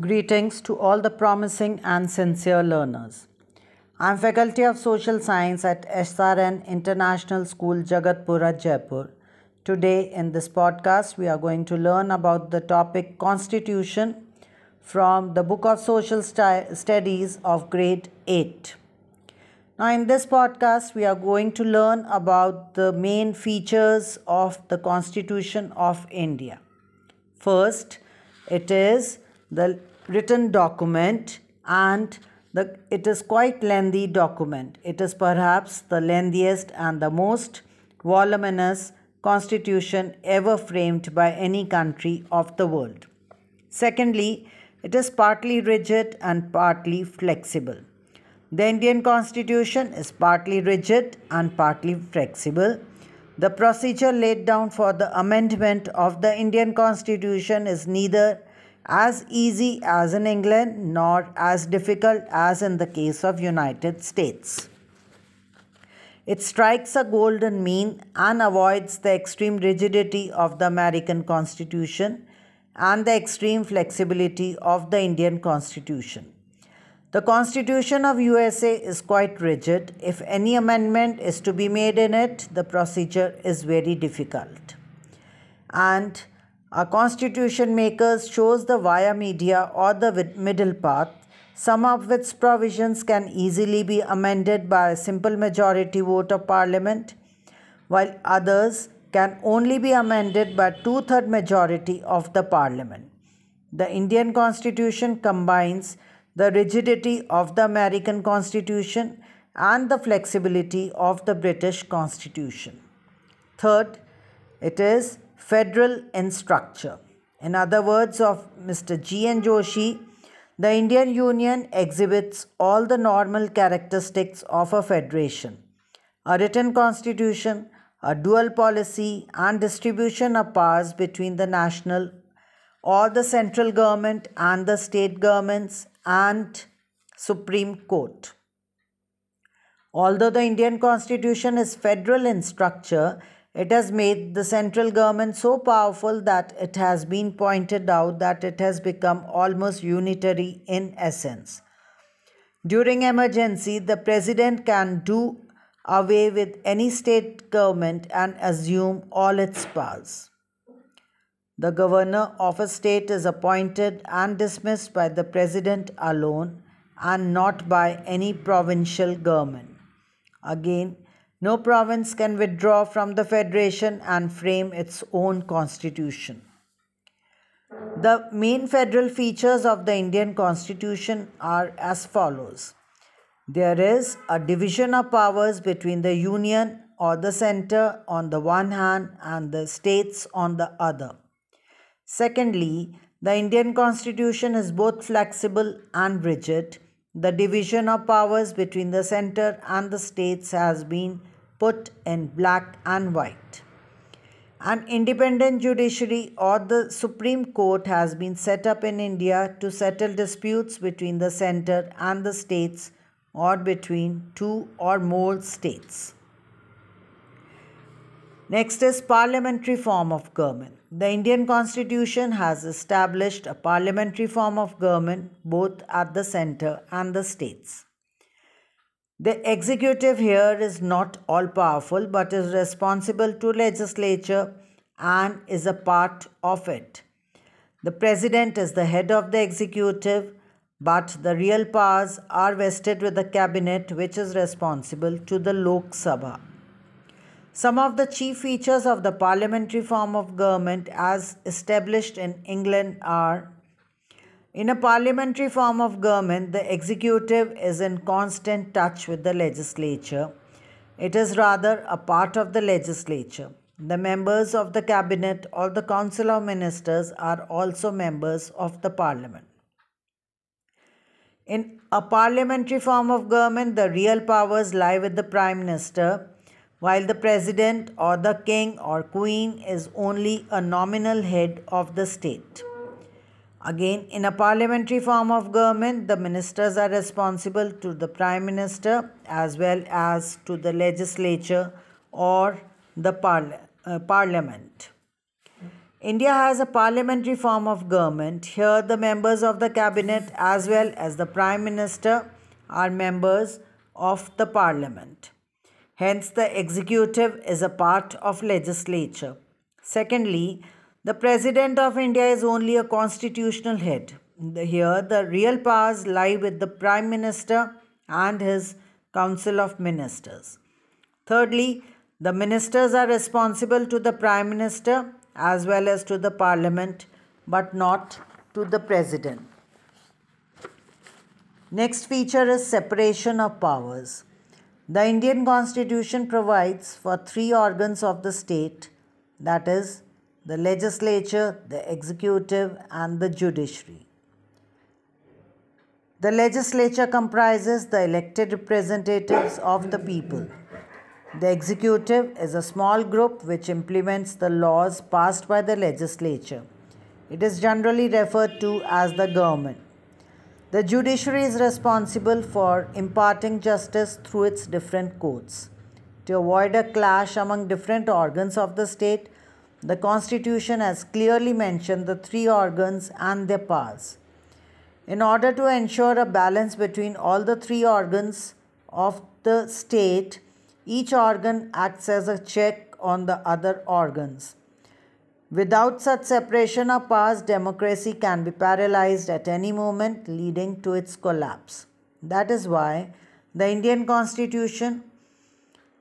Greetings to all the promising and sincere learners. I am Faculty of Social Science at SRN International School, Jagatpura, Jaipur. Today, in this podcast, we are going to learn about the topic Constitution from the Book of Social Studies of Grade 8. Now, in this podcast, we are going to learn about the main features of the Constitution of India. First, it is the written document and the, it is quite lengthy document. It is perhaps the lengthiest and the most voluminous constitution ever framed by any country of the world. Secondly, it is partly rigid and partly flexible. The Indian constitution is partly rigid and partly flexible. The procedure laid down for the amendment of the Indian constitution is neither as easy as in England nor as difficult as in the case of United States. It strikes a golden mean and avoids the extreme rigidity of the American Constitution and the extreme flexibility of the Indian Constitution. The Constitution of USA is quite rigid. If any amendment is to be made in it, the procedure is very difficult. And our constitution makers chose the via media or the middle path. Some of its provisions can easily be amended by a simple majority vote of parliament, while others can only be amended by two-third majority of the parliament. The Indian constitution combines the rigidity of the American constitution and the flexibility of the British constitution. Third, it is federal in structure. In other words of Mr. G. N. Joshi, the Indian Union exhibits all the normal characteristics of a federation. A written constitution, a dual policy and distribution of powers between the national or the central government and the state governments and Supreme Court. Although the Indian constitution is federal in structure, it has made the central government so powerful that it has been pointed out that it has become almost unitary in essence. During emergency, the president can do away with any state government and assume all its powers. The governor of a state is appointed and dismissed by the president alone and not by any provincial government. Again, no province can withdraw from the federation and frame its own constitution. The main federal features of the Indian constitution are as follows. There is a division of powers between the union or the center on the one hand and the states on the other. Secondly, the Indian constitution is both flexible and rigid the division of powers between the center and the states has been put in black and white. An independent judiciary or the Supreme Court has been set up in India to settle disputes between the center and the states or between two or more states. Next is parliamentary form of government. The Indian constitution has established a parliamentary form of government both at the center and the states. The executive here is not all powerful but is responsible to legislature and is a part of it. The president is the head of the executive but the real powers are vested with the cabinet which is responsible to the Lok Sabha. Some of the chief features of the parliamentary form of government as established in England are in a parliamentary form of government, the executive is in constant touch with the legislature. It is rather a part of the legislature. The members of the cabinet or the council of ministers are also members of the parliament. In a parliamentary form of government, the real powers lie with the prime minister while the president or the king or queen is only a nominal head of the state. Again, in a parliamentary form of government, the ministers are responsible to the prime minister as well as to the legislature or the parli- uh, parliament. India has a parliamentary form of government. Here, the members of the cabinet as well as the prime minister are members of the parliament. Hence, the executive is a part of legislature. Secondly, the president of India is only a constitutional head. Here, the real powers lie with the prime minister and his council of ministers. Thirdly, the ministers are responsible to the prime minister as well as to the parliament but not to the president. Next feature is separation of powers. The Indian constitution provides for three organs of the state that is the legislature, the executive and the judiciary. The legislature comprises the elected representatives of the people. The executive is a small group which implements the laws passed by the legislature. It is generally referred to as the government. The judiciary is responsible for imparting justice through its different courts. To avoid a clash among different organs of the state, the Constitution has clearly mentioned the three organs and their powers. In order to ensure a balance between all the three organs of the state, each organ acts as a check on the other organs. Without such separation of powers, democracy can be paralyzed at any moment, leading to its collapse. That is why the Indian Constitution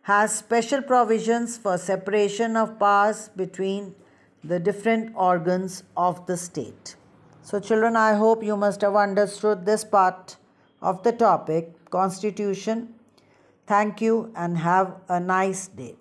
has special provisions for separation of powers between the different organs of the state. So, children, I hope you must have understood this part of the topic Constitution Thank you and have a nice day.